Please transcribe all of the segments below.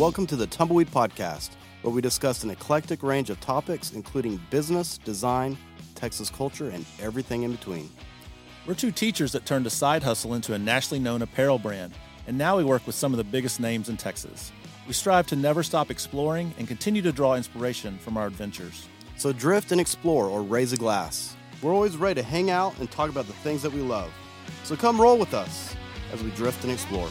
Welcome to the Tumbleweed Podcast, where we discuss an eclectic range of topics, including business, design, Texas culture, and everything in between. We're two teachers that turned a side hustle into a nationally known apparel brand, and now we work with some of the biggest names in Texas. We strive to never stop exploring and continue to draw inspiration from our adventures. So drift and explore or raise a glass. We're always ready to hang out and talk about the things that we love. So come roll with us as we drift and explore.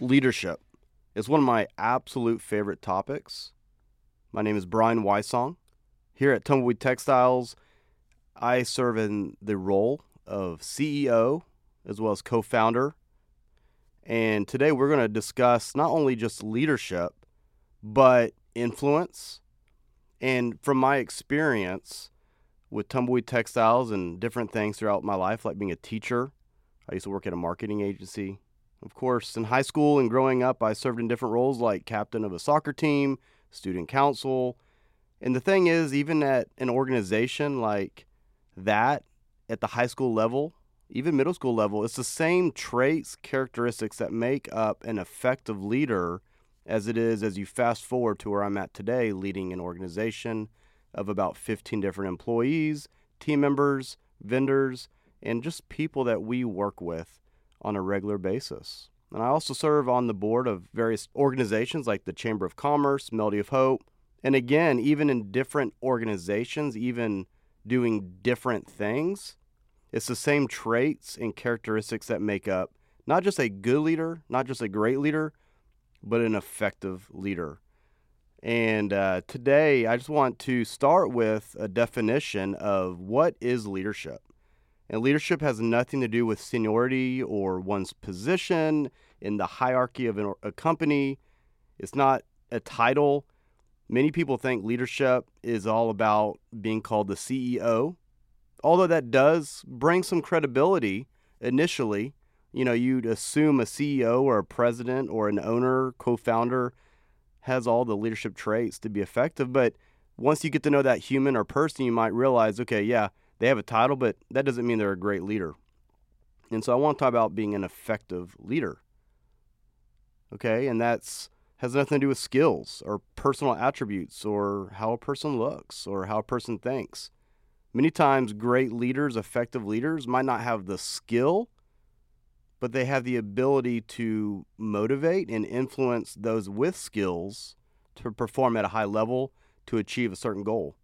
Leadership is one of my absolute favorite topics. My name is Brian Wysong. Here at Tumbleweed Textiles, I serve in the role of CEO as well as co founder. And today we're going to discuss not only just leadership, but influence. And from my experience with Tumbleweed Textiles and different things throughout my life, like being a teacher, I used to work at a marketing agency. Of course, in high school and growing up, I served in different roles like captain of a soccer team, student council. And the thing is, even at an organization like that, at the high school level, even middle school level, it's the same traits, characteristics that make up an effective leader as it is as you fast forward to where I'm at today, leading an organization of about 15 different employees, team members, vendors, and just people that we work with on a regular basis. And I also serve on the board of various organizations like the Chamber of Commerce, Melody of Hope. And again, even in different organizations, even doing different things, it's the same traits and characteristics that make up not just a good leader, not just a great leader, but an effective leader. And uh, today, I just want to start with a definition of what is leadership. And leadership has nothing to do with seniority or one's position in the hierarchy of a company. It's not a title. Many people think leadership is all about being called the CEO. Although that does bring some credibility initially, you know, you'd assume a CEO or a president or an owner, co founder has all the leadership traits to be effective. But once you get to know that human or person, you might realize, okay, yeah, they have a title, but that doesn't mean they're a great leader. And so I want to talk about being an effective leader. Okay, and that's has nothing to do with skills or personal attributes or how a person looks or how a person thinks. Many times great leaders, effective leaders might not have the skill, but they have the ability to motivate and influence those with skills to perform at a high level to achieve a certain goal.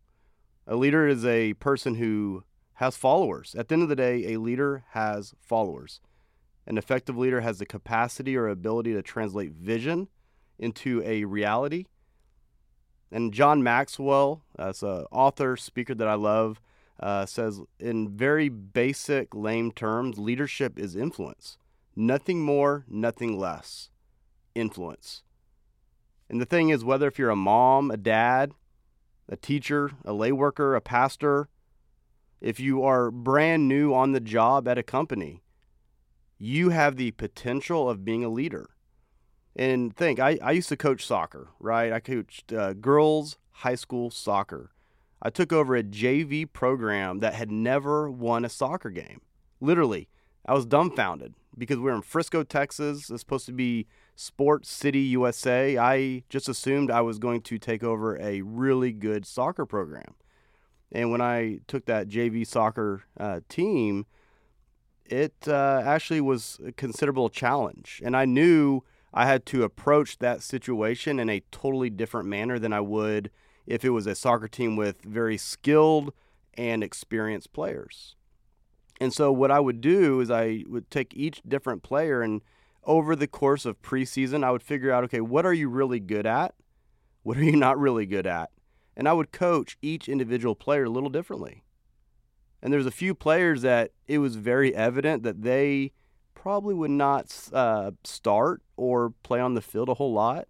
A leader is a person who has followers. At the end of the day, a leader has followers. An effective leader has the capacity or ability to translate vision into a reality. And John Maxwell, as an author, speaker that I love, uh, says in very basic, lame terms, leadership is influence. Nothing more, nothing less. Influence. And the thing is, whether if you're a mom, a dad, a teacher, a lay worker, a pastor, if you are brand new on the job at a company, you have the potential of being a leader. And think, I, I used to coach soccer, right? I coached uh, girls high school soccer. I took over a JV program that had never won a soccer game. Literally, I was dumbfounded because we we're in Frisco, Texas. It's supposed to be Sports City, USA. I just assumed I was going to take over a really good soccer program. And when I took that JV soccer uh, team, it uh, actually was a considerable challenge. And I knew I had to approach that situation in a totally different manner than I would if it was a soccer team with very skilled and experienced players. And so what I would do is I would take each different player and over the course of preseason, I would figure out okay, what are you really good at? What are you not really good at? and I would coach each individual player a little differently. And there's a few players that it was very evident that they probably would not uh, start or play on the field a whole lot.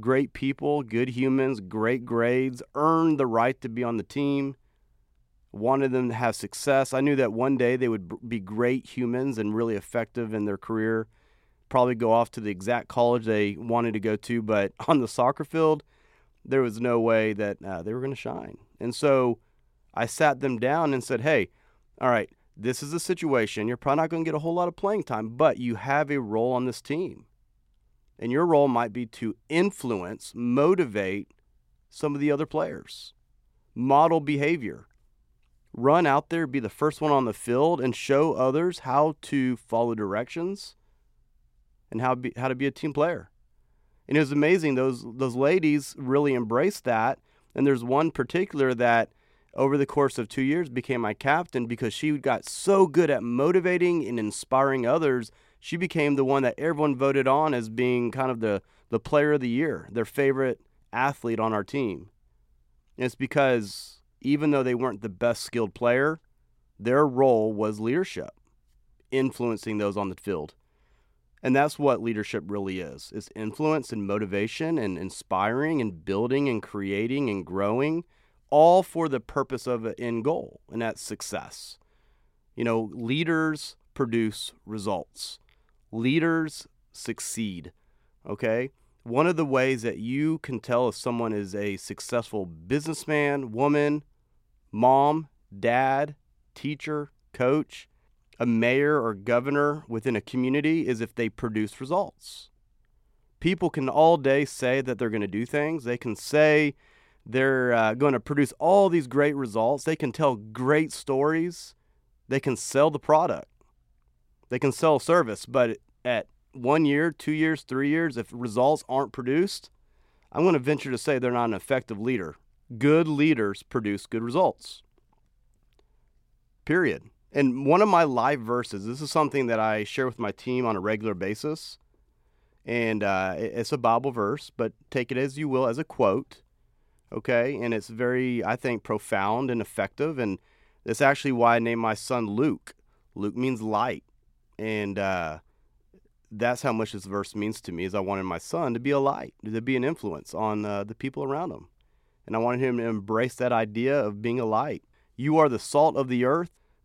Great people, good humans, great grades, earned the right to be on the team, wanted them to have success. I knew that one day they would be great humans and really effective in their career, probably go off to the exact college they wanted to go to, but on the soccer field, there was no way that uh, they were going to shine. And so I sat them down and said, hey, all right, this is a situation. You're probably not going to get a whole lot of playing time, but you have a role on this team. And your role might be to influence, motivate some of the other players, model behavior, run out there, be the first one on the field, and show others how to follow directions and how, be, how to be a team player. And it was amazing. Those, those ladies really embraced that. And there's one particular that over the course of two years became my captain because she got so good at motivating and inspiring others. She became the one that everyone voted on as being kind of the, the player of the year, their favorite athlete on our team. And it's because even though they weren't the best skilled player, their role was leadership, influencing those on the field. And that's what leadership really is. It's influence and motivation and inspiring and building and creating and growing all for the purpose of an end goal, and that's success. You know, leaders produce results. Leaders succeed. Okay? One of the ways that you can tell if someone is a successful businessman, woman, mom, dad, teacher, coach, a mayor or governor within a community is if they produce results. People can all day say that they're going to do things. They can say they're uh, going to produce all these great results. They can tell great stories. They can sell the product. They can sell service. But at one year, two years, three years, if results aren't produced, I'm going to venture to say they're not an effective leader. Good leaders produce good results. Period. And one of my live verses, this is something that I share with my team on a regular basis. And uh, it's a Bible verse, but take it as you will as a quote okay? And it's very, I think, profound and effective. And that's actually why I named my son Luke. Luke means light. And uh, that's how much this verse means to me is I wanted my son to be a light, to be an influence on uh, the people around him. And I wanted him to embrace that idea of being a light. You are the salt of the earth,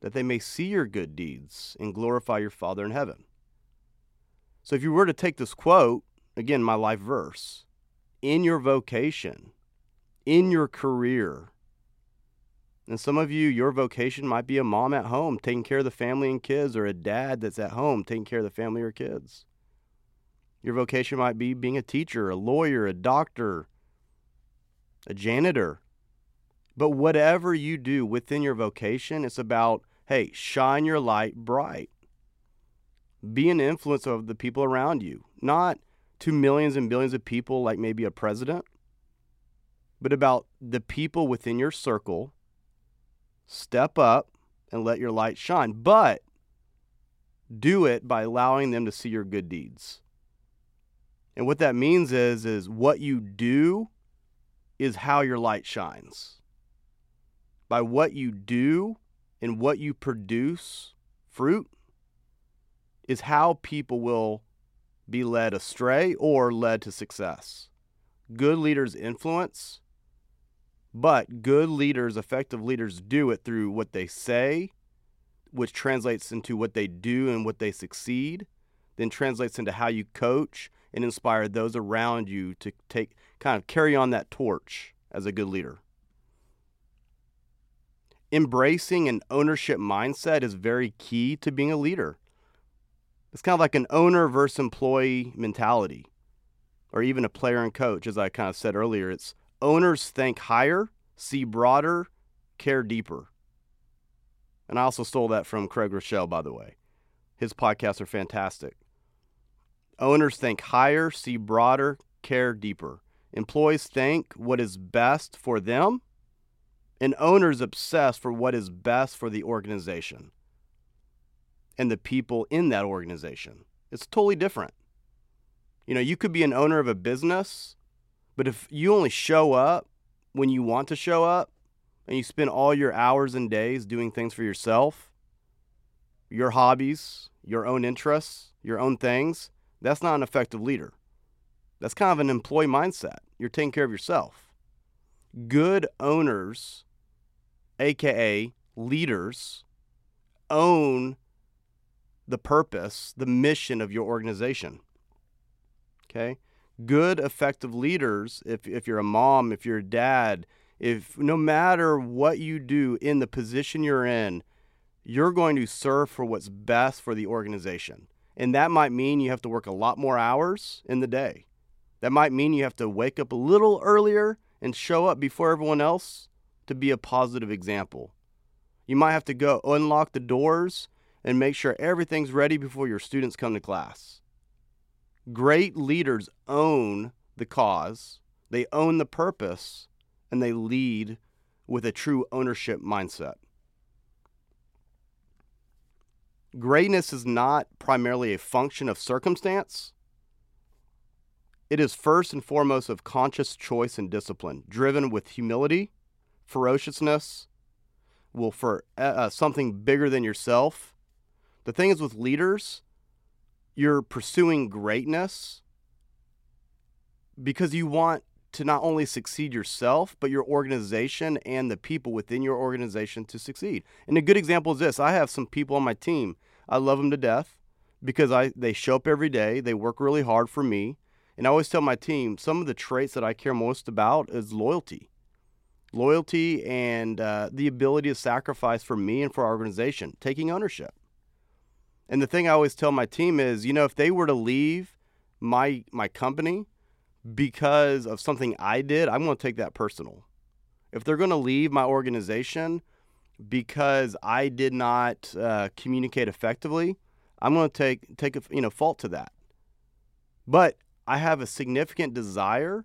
that they may see your good deeds and glorify your Father in heaven. So, if you were to take this quote, again, my life verse, in your vocation, in your career, and some of you, your vocation might be a mom at home taking care of the family and kids, or a dad that's at home taking care of the family or kids. Your vocation might be being a teacher, a lawyer, a doctor, a janitor. But whatever you do within your vocation, it's about, hey, shine your light bright. Be an influence of the people around you, not to millions and billions of people like maybe a president, but about the people within your circle Step up and let your light shine, but do it by allowing them to see your good deeds. And what that means is is what you do is how your light shines. By what you do and what you produce, fruit is how people will be led astray or led to success. Good leaders influence but good leaders, effective leaders, do it through what they say, which translates into what they do and what they succeed, then translates into how you coach and inspire those around you to take kind of carry on that torch as a good leader. Embracing an ownership mindset is very key to being a leader. It's kind of like an owner versus employee mentality, or even a player and coach, as I kind of said earlier. It's Owners think higher, see broader, care deeper. And I also stole that from Craig Groeschel, by the way. His podcasts are fantastic. Owners think higher, see broader, care deeper. Employees think what is best for them, and owners obsessed for what is best for the organization and the people in that organization. It's totally different. You know, you could be an owner of a business but if you only show up when you want to show up and you spend all your hours and days doing things for yourself, your hobbies, your own interests, your own things, that's not an effective leader. That's kind of an employee mindset. You're taking care of yourself. Good owners, aka leaders, own the purpose, the mission of your organization. Okay? Good, effective leaders, if, if you're a mom, if you're a dad, if no matter what you do in the position you're in, you're going to serve for what's best for the organization. And that might mean you have to work a lot more hours in the day. That might mean you have to wake up a little earlier and show up before everyone else to be a positive example. You might have to go unlock the doors and make sure everything's ready before your students come to class. Great leaders own the cause, they own the purpose, and they lead with a true ownership mindset. Greatness is not primarily a function of circumstance. It is first and foremost of conscious choice and discipline, driven with humility, ferociousness, will for uh, uh something bigger than yourself, the thing is with leaders, you're pursuing greatness because you want to not only succeed yourself, but your organization and the people within your organization to succeed. And a good example is this I have some people on my team. I love them to death because I, they show up every day, they work really hard for me. And I always tell my team some of the traits that I care most about is loyalty. Loyalty and uh, the ability to sacrifice for me and for our organization, taking ownership. And the thing I always tell my team is, you know, if they were to leave my my company because of something I did, I'm going to take that personal. If they're going to leave my organization because I did not uh, communicate effectively, I'm going to take take a, you know fault to that. But I have a significant desire,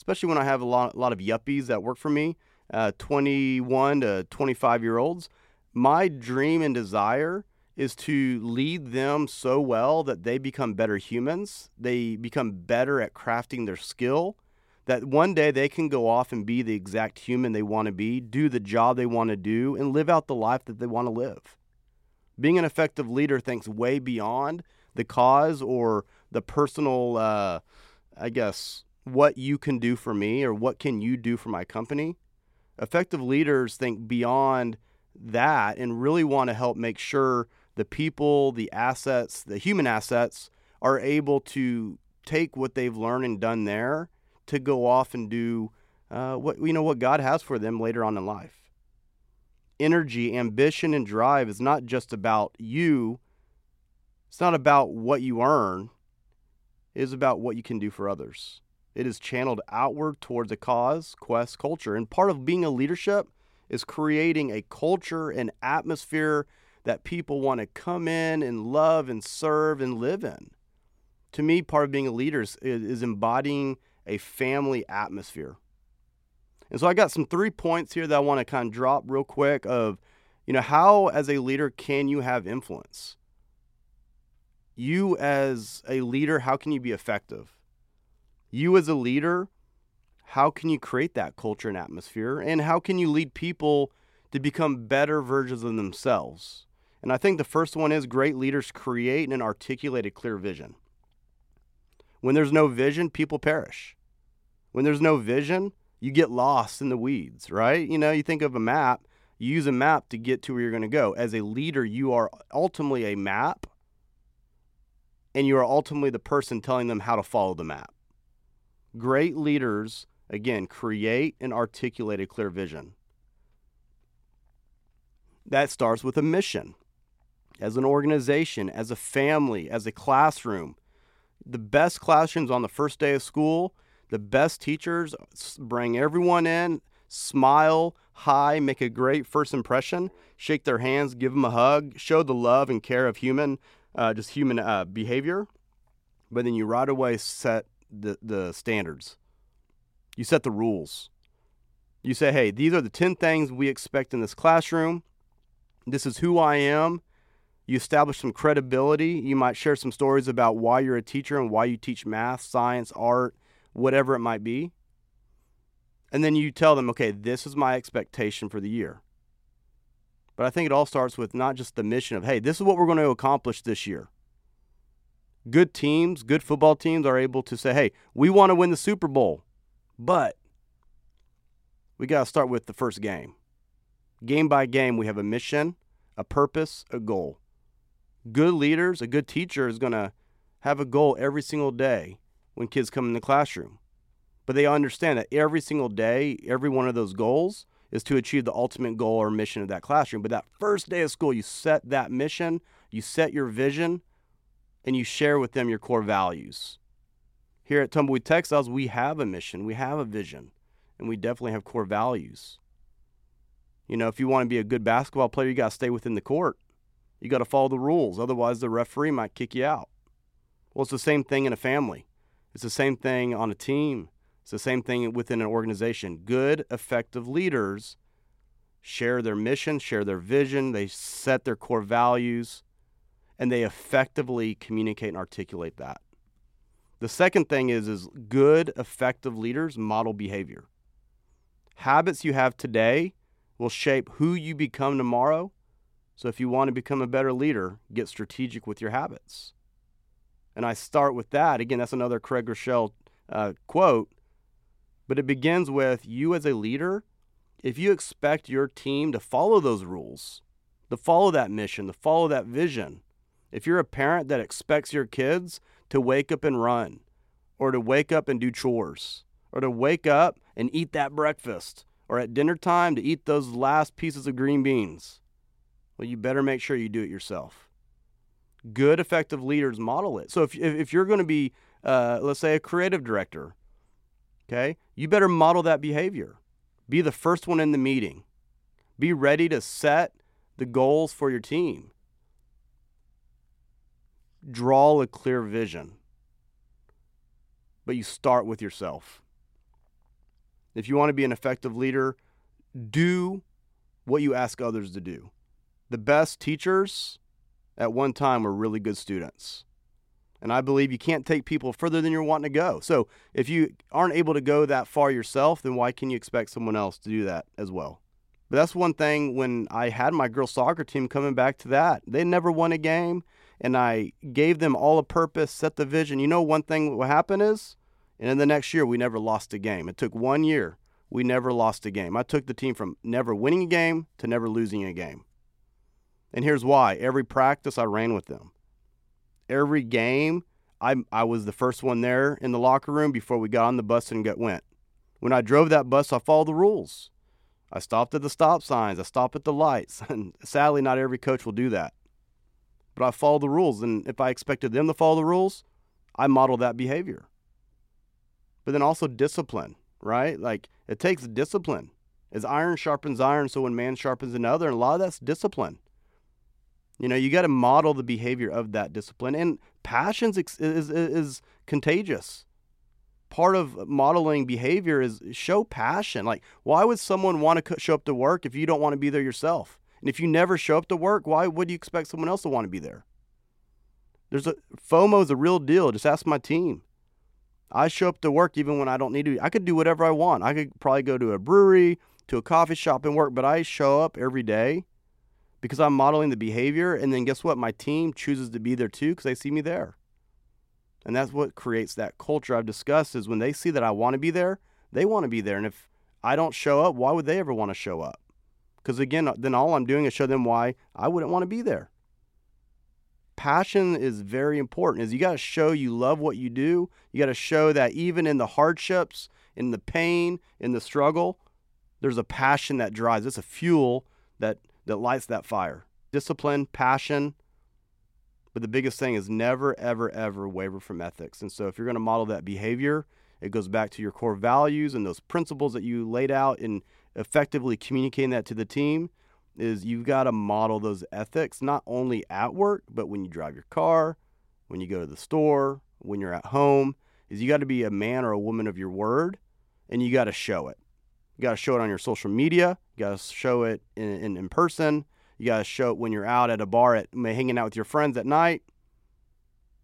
especially when I have a lot, a lot of yuppies that work for me, uh, 21 to 25 year olds. My dream and desire is to lead them so well that they become better humans. They become better at crafting their skill. That one day they can go off and be the exact human they want to be, do the job they want to do, and live out the life that they want to live. Being an effective leader thinks way beyond the cause or the personal, uh, I guess, what you can do for me or what can you do for my company. Effective leaders think beyond that and really want to help make sure the people, the assets, the human assets are able to take what they've learned and done there to go off and do uh, what you know what God has for them later on in life. Energy, ambition, and drive is not just about you. It's not about what you earn. It is about what you can do for others. It is channeled outward towards a cause, quest, culture. And part of being a leadership is creating a culture and atmosphere that people want to come in and love and serve and live in. To me, part of being a leader is, is embodying a family atmosphere. And so I got some three points here that I want to kind of drop real quick of, you know, how as a leader can you have influence? You as a leader, how can you be effective? You as a leader, how can you create that culture and atmosphere? And how can you lead people to become better versions of themselves? And I think the first one is great leaders create and articulate a clear vision. When there's no vision, people perish. When there's no vision, you get lost in the weeds, right? You know, you think of a map, you use a map to get to where you're going to go. As a leader, you are ultimately a map, and you are ultimately the person telling them how to follow the map. Great leaders, again, create and articulate a clear vision. That starts with a mission as an organization, as a family, as a classroom. The best classrooms on the first day of school, the best teachers bring everyone in, smile, hi, make a great first impression, shake their hands, give them a hug, show the love and care of human, uh, just human uh, behavior. But then you right away set the, the standards. You set the rules. You say, hey, these are the 10 things we expect in this classroom. This is who I am. You establish some credibility. You might share some stories about why you're a teacher and why you teach math, science, art, whatever it might be. And then you tell them, okay, this is my expectation for the year. But I think it all starts with not just the mission of, hey, this is what we're going to accomplish this year. Good teams, good football teams are able to say, hey, we want to win the Super Bowl, but we got to start with the first game. Game by game, we have a mission, a purpose, a goal. Good leaders, a good teacher is going to have a goal every single day when kids come in the classroom. But they understand that every single day, every one of those goals is to achieve the ultimate goal or mission of that classroom. But that first day of school, you set that mission, you set your vision, and you share with them your core values. Here at Tumbleweed Textiles, we have a mission, we have a vision, and we definitely have core values. You know, if you want to be a good basketball player, you got to stay within the court. You got to follow the rules, otherwise, the referee might kick you out. Well, it's the same thing in a family, it's the same thing on a team, it's the same thing within an organization. Good, effective leaders share their mission, share their vision, they set their core values, and they effectively communicate and articulate that. The second thing is is good, effective leaders model behavior. Habits you have today will shape who you become tomorrow. So if you want to become a better leader, get strategic with your habits. And I start with that. Again, that's another Craig Groeschel uh, quote. But it begins with you as a leader, if you expect your team to follow those rules, to follow that mission, to follow that vision, if you're a parent that expects your kids to wake up and run, or to wake up and do chores, or to wake up and eat that breakfast, or at dinner time to eat those last pieces of green beans, well, you better make sure you do it yourself. Good, effective leaders model it. So if, if you're going to be, uh, let's say, a creative director, okay, you better model that behavior. Be the first one in the meeting. Be ready to set the goals for your team draw a clear vision, but you start with yourself. If you want to be an effective leader, do what you ask others to do. The best teachers at one time were really good students. And I believe you can't take people further than you're wanting to go. So if you aren't able to go that far yourself, then why can you expect someone else to do that as well? But that's one thing when I had my girls soccer team coming back to that. They never won a game and I gave them all a purpose, set the vision. You know, one thing what happened is, and in the next year, we never lost a game. It took one year. We never lost a game. I took the team from never winning a game to never losing a game. And here's why every practice, I ran with them. Every game, I, I was the first one there in the locker room before we got on the bus and got went. When I drove that bus, I followed the rules. I stopped at the stop signs. I stopped at the lights. And sadly, not every coach will do that but I follow the rules. And if I expected them to follow the rules, I model that behavior. But then also discipline, right? Like it takes discipline. As iron sharpens iron, so when man sharpens another, and a lot of that's discipline. You know, you got to model the behavior of that discipline, and passions is, is, is contagious. Part of modeling behavior is show passion. Like, why would someone want to show up to work if you don't want to be there yourself? And if you never show up to work, why would you expect someone else to want to be there? There's a FOMO is a real deal. Just ask my team. I show up to work even when I don't need to. I could do whatever I want. I could probably go to a brewery, to a coffee shop and work, but I show up every day because I'm modeling the behavior. And then guess what? My team chooses to be there too because they see me there. And that's what creates that culture I've discussed is when they see that I want to be there, they want to be there. And if I don't show up, why would they ever want to show up? Because again, uh, then all I'm doing is show them why I wouldn't want to be there. Passion is very important. Is you got to show you love what you do. You got to show that even in the hardships, in the pain, in the struggle, there's a passion that drives. It's a fuel that that lights that fire. Discipline, passion. But the biggest thing is never, ever, ever waver from ethics. And so if you're going to model that behavior, it goes back to your core values and those principles that you laid out in effectively communicating that to the team is you've got to model those ethics not only at work but when you drive your car when you go to the store when you're at home is you got to be a man or a woman of your word and you got to show it. You got to show it on your social media you got to show it in, in, in person you got to show it when you're out at a bar at hanging out with your friends at night.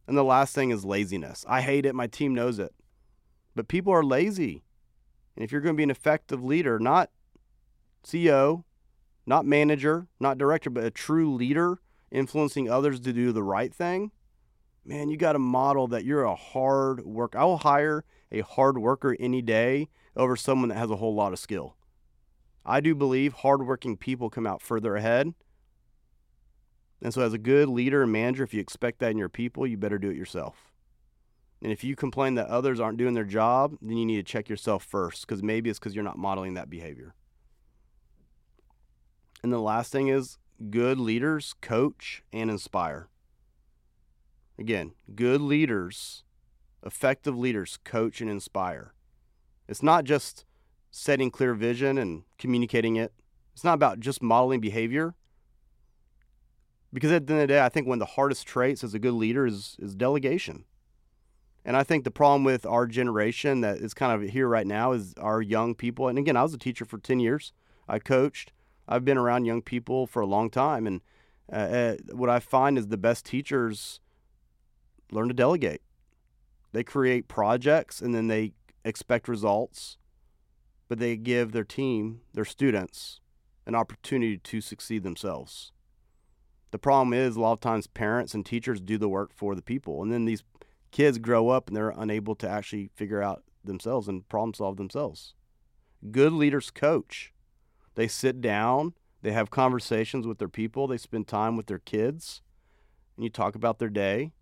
And the last thing is laziness. I hate it my team knows it. But people are lazy. And if you're going to be an effective leader, not CEO, not manager, not director, but a true leader influencing others to do the right thing, man, you got to model that you're a hard worker. I will hire a hard worker any day over someone that has a whole lot of skill. I do believe hardworking people come out further ahead. And so, as a good leader and manager, if you expect that in your people, you better do it yourself. And if you complain that others aren't doing their job, then you need to check yourself first because maybe it's because you're not modeling that behavior. And the last thing is good leaders coach and inspire. Again, good leaders, effective leaders coach and inspire. It's not just setting clear vision and communicating it. It's not about just modeling behavior. Because at the end of the day, I think one of the hardest traits as a good leader is, is delegation. And I think the problem with our generation that is kind of here right now is our young people. And again, I was a teacher for 10 years. I coached. I've been around young people for a long time. And uh, uh, what I find is the best teachers learn to delegate. They create projects and then they expect results, but they give their team, their students, an opportunity to succeed themselves. The problem is a lot of times parents and teachers do the work for the people, and then these kids grow up and they're unable to actually figure out themselves and problem solve themselves. Good leaders coach. They sit down, they have conversations with their people, they spend time with their kids, and you talk about their day,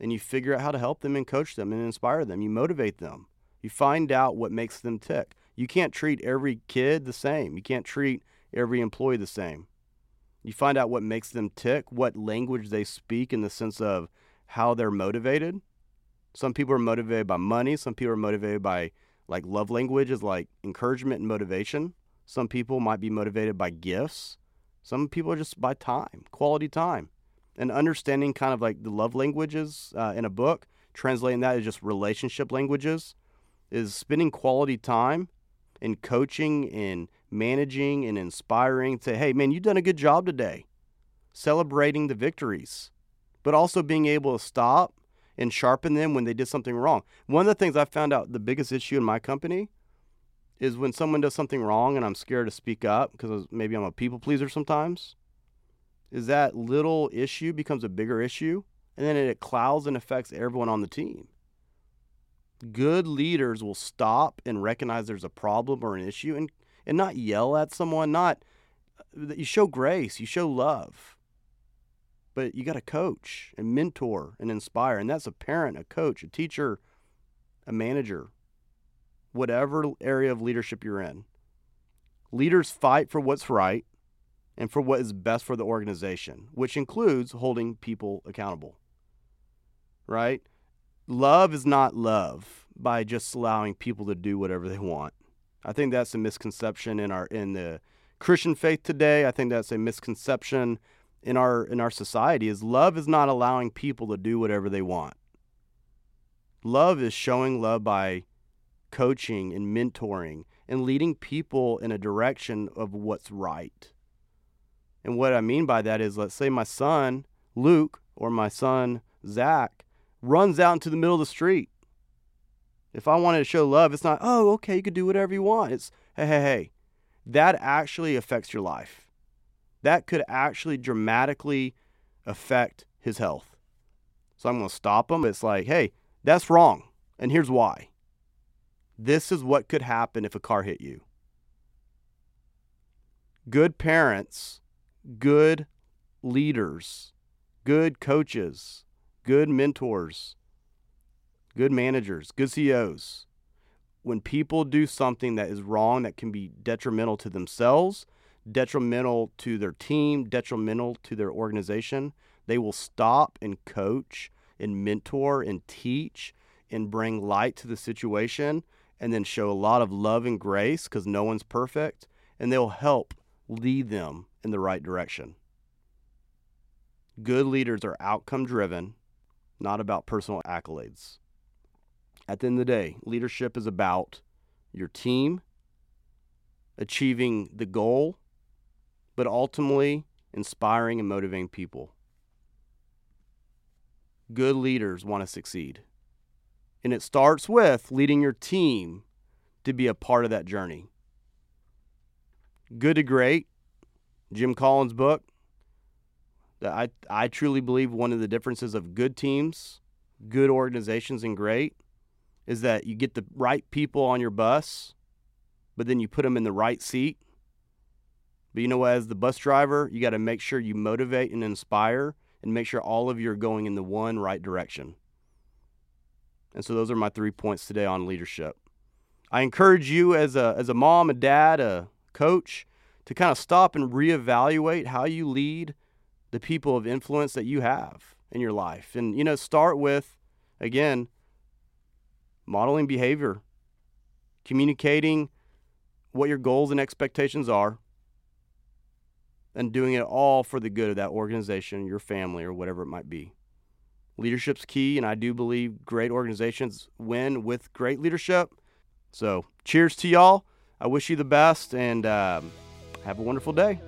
and you figure out how to help them and coach them and inspire them. You motivate them. You find out what makes them tick. You can't treat every kid the same. You can't treat every employee the same. You find out what makes them tick, what language they speak in the sense of how they're motivated, some people are motivated by money. Some people are motivated by like love languages like encouragement and motivation. Some people might be motivated by gifts. Some people are just by time, quality time. And understanding kind of like the love languages uh, in a book, translating that as just relationship languages, is spending quality time in coaching and managing and inspiring. Say, hey, man, you've done a good job today. Celebrating the victories, but also being able to stop and sharpen them when they did something wrong. One of the things I found out the biggest issue in my company is when someone does something wrong and I'm scared to speak up because maybe I'm a people pleaser sometimes, is that little issue becomes a bigger issue and then it clouds and affects everyone on the team. Good leaders will stop and recognize there's a problem or an issue and, and not yell at someone, not uh, you show grace, you show love but you got to coach and mentor and inspire. And that's a parent, a coach, a teacher, a manager, whatever area of leadership you're in. Leaders fight for what's right and for what is best for the organization, which includes holding people accountable. Right? Love is not love by just allowing people to do whatever they want. I think that's a misconception in our in the Christian faith today. I think that's a misconception in our in our society is love is not allowing people to do whatever they want. Love is showing love by coaching and mentoring and leading people in a direction of what's right. And what I mean by that is let's say my son Luke or my son Zach runs out into the middle of the street. If I wanted to show love, it's not, oh, okay, you could do whatever you want. It's, hey, hey, hey. That actually affects your life that could actually dramatically affect his health. So I'm going to stop him. It's like, hey, that's wrong. And here's why. This is what could happen if a car hit you. Good parents, good leaders, good coaches, good mentors, good managers, good CEOs. When people do something that is wrong that can be detrimental to themselves detrimental to their team, detrimental to their organization, they will stop and coach and mentor and teach and bring light to the situation and then show a lot of love and grace because no one's perfect and they'll help lead them in the right direction. Good leaders are outcome driven, not about personal accolades. At the end of the day, leadership is about your team achieving the goal but ultimately inspiring and motivating people. Good leaders want to succeed. And it starts with leading your team to be a part of that journey. Good to Great, Jim Collins' book. That I I truly believe one of the differences of good teams, good organizations, and great is that you get the right people on your bus, but then you put them in the right seat. But you know what? As the bus driver, you got to make sure you motivate and inspire, and make sure all of you are going in the one right direction. And so those are my three points today on leadership. I encourage you as a as a mom, a dad, a coach to kind of stop and reevaluate how you lead the people of influence that you have in your life. And you know, start with again modeling behavior, communicating what your goals and expectations are, and doing it all for the good of that organization, your family, or whatever it might be. Leadership's key, and I do believe great organizations win with great leadership. So, cheers to y'all. I wish you the best and um, have a wonderful day.